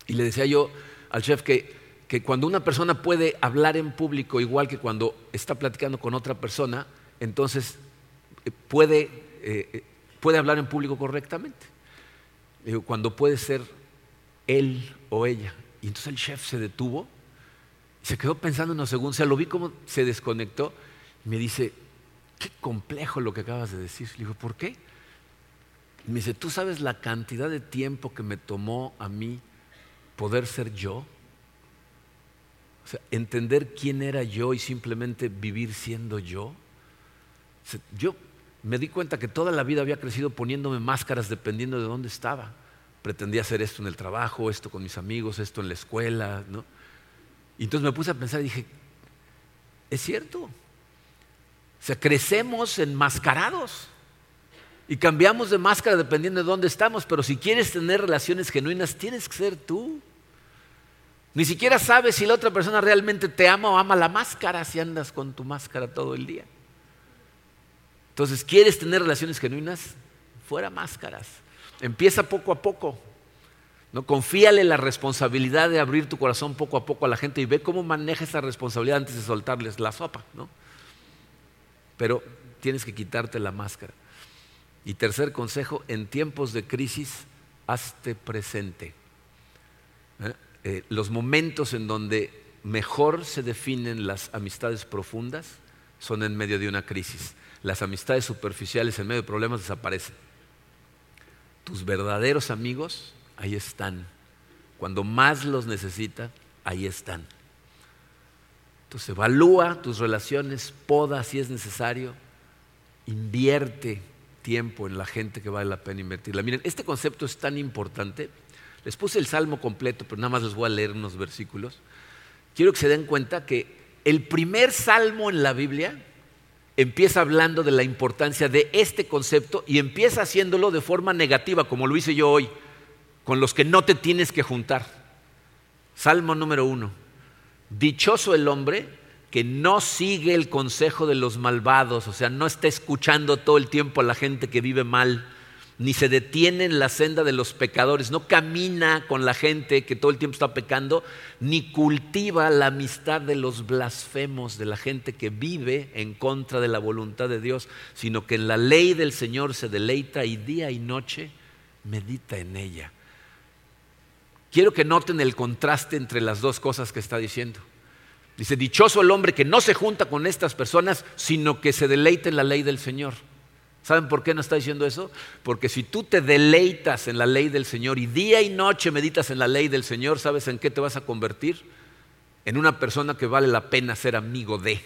Speaker 1: Y le decía yo al chef que, que cuando una persona puede hablar en público igual que cuando está platicando con otra persona, entonces eh, puede, puede hablar en público correctamente. Cuando puede ser él o ella. Y entonces el chef se detuvo, se quedó pensando unos segundos, o sea, lo vi como se desconectó y me dice, qué complejo lo que acabas de decir. Le digo, ¿por qué? Y me dice, ¿tú sabes la cantidad de tiempo que me tomó a mí poder ser yo? O sea, entender quién era yo y simplemente vivir siendo yo. yo me di cuenta que toda la vida había crecido poniéndome máscaras dependiendo de dónde estaba. Pretendía hacer esto en el trabajo, esto con mis amigos, esto en la escuela, ¿no? Y entonces me puse a pensar y dije, es cierto. O sea, crecemos enmascarados y cambiamos de máscara dependiendo de dónde estamos, pero si quieres tener relaciones genuinas, tienes que ser tú. Ni siquiera sabes si la otra persona realmente te ama o ama la máscara si andas con tu máscara todo el día. Entonces, ¿quieres tener relaciones genuinas? Fuera máscaras. Empieza poco a poco. ¿no? Confíale la responsabilidad de abrir tu corazón poco a poco a la gente y ve cómo maneja esa responsabilidad antes de soltarles la sopa. ¿no? Pero tienes que quitarte la máscara. Y tercer consejo, en tiempos de crisis, hazte presente. ¿Eh? Eh, los momentos en donde mejor se definen las amistades profundas son en medio de una crisis. Las amistades superficiales en medio de problemas desaparecen. Tus verdaderos amigos, ahí están. Cuando más los necesita, ahí están. Entonces evalúa tus relaciones, poda si es necesario, invierte tiempo en la gente que vale la pena invertirla. Miren, este concepto es tan importante les puse el salmo completo, pero nada más les voy a leer unos versículos. Quiero que se den cuenta que el primer salmo en la Biblia empieza hablando de la importancia de este concepto y empieza haciéndolo de forma negativa, como lo hice yo hoy, con los que no te tienes que juntar. Salmo número uno. Dichoso el hombre que no sigue el consejo de los malvados, o sea, no está escuchando todo el tiempo a la gente que vive mal ni se detiene en la senda de los pecadores, no camina con la gente que todo el tiempo está pecando, ni cultiva la amistad de los blasfemos, de la gente que vive en contra de la voluntad de Dios, sino que en la ley del Señor se deleita y día y noche medita en ella. Quiero que noten el contraste entre las dos cosas que está diciendo. Dice, dichoso el hombre que no se junta con estas personas, sino que se deleita en la ley del Señor. ¿Saben por qué no está diciendo eso? Porque si tú te deleitas en la ley del Señor y día y noche meditas en la ley del Señor, ¿sabes en qué te vas a convertir? En una persona que vale la pena ser amigo de.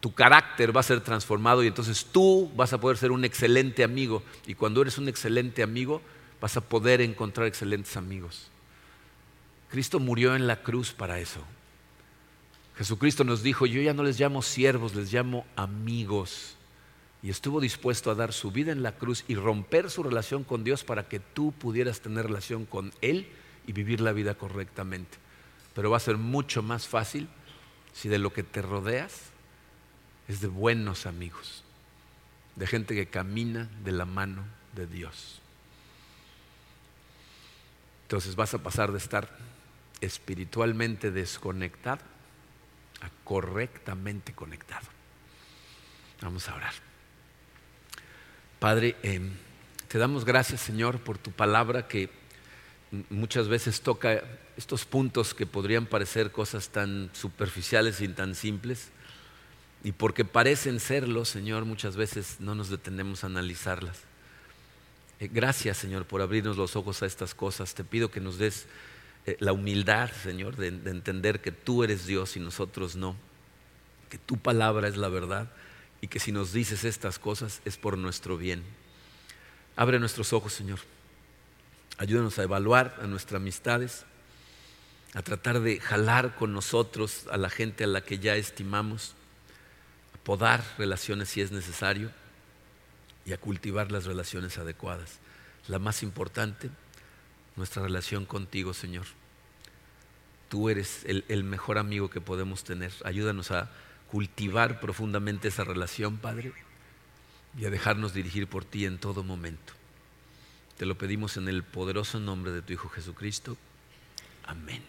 Speaker 1: Tu carácter va a ser transformado y entonces tú vas a poder ser un excelente amigo. Y cuando eres un excelente amigo, vas a poder encontrar excelentes amigos. Cristo murió en la cruz para eso. Jesucristo nos dijo, yo ya no les llamo siervos, les llamo amigos y estuvo dispuesto a dar su vida en la cruz y romper su relación con Dios para que tú pudieras tener relación con Él y vivir la vida correctamente. Pero va a ser mucho más fácil si de lo que te rodeas es de buenos amigos, de gente que camina de la mano de Dios. Entonces vas a pasar de estar espiritualmente desconectado a correctamente conectado. Vamos a orar. Padre, em, te damos gracias, Señor, por tu palabra que muchas veces toca estos puntos que podrían parecer cosas tan superficiales y tan simples. Y porque parecen serlo, Señor, muchas veces no nos detenemos a analizarlas. Eh, gracias, Señor, por abrirnos los ojos a estas cosas. Te pido que nos des eh, la humildad, Señor, de entender que tú eres Dios y nosotros no, que tu palabra es la verdad y que si nos dices estas cosas es por nuestro bien. Abre nuestros ojos, Señor. Ayúdanos a evaluar a nuestras amistades, a tratar de jalar con nosotros a la gente a la que ya estimamos, a podar relaciones si es necesario y a cultivar las relaciones adecuadas. La más importante, nuestra relación contigo, Señor. Tú eres el, el mejor amigo que podemos tener. Ayúdanos a cultivar profundamente esa relación, Padre, y a dejarnos dirigir por ti en todo momento. Te lo pedimos en el poderoso nombre de tu Hijo Jesucristo. Amén.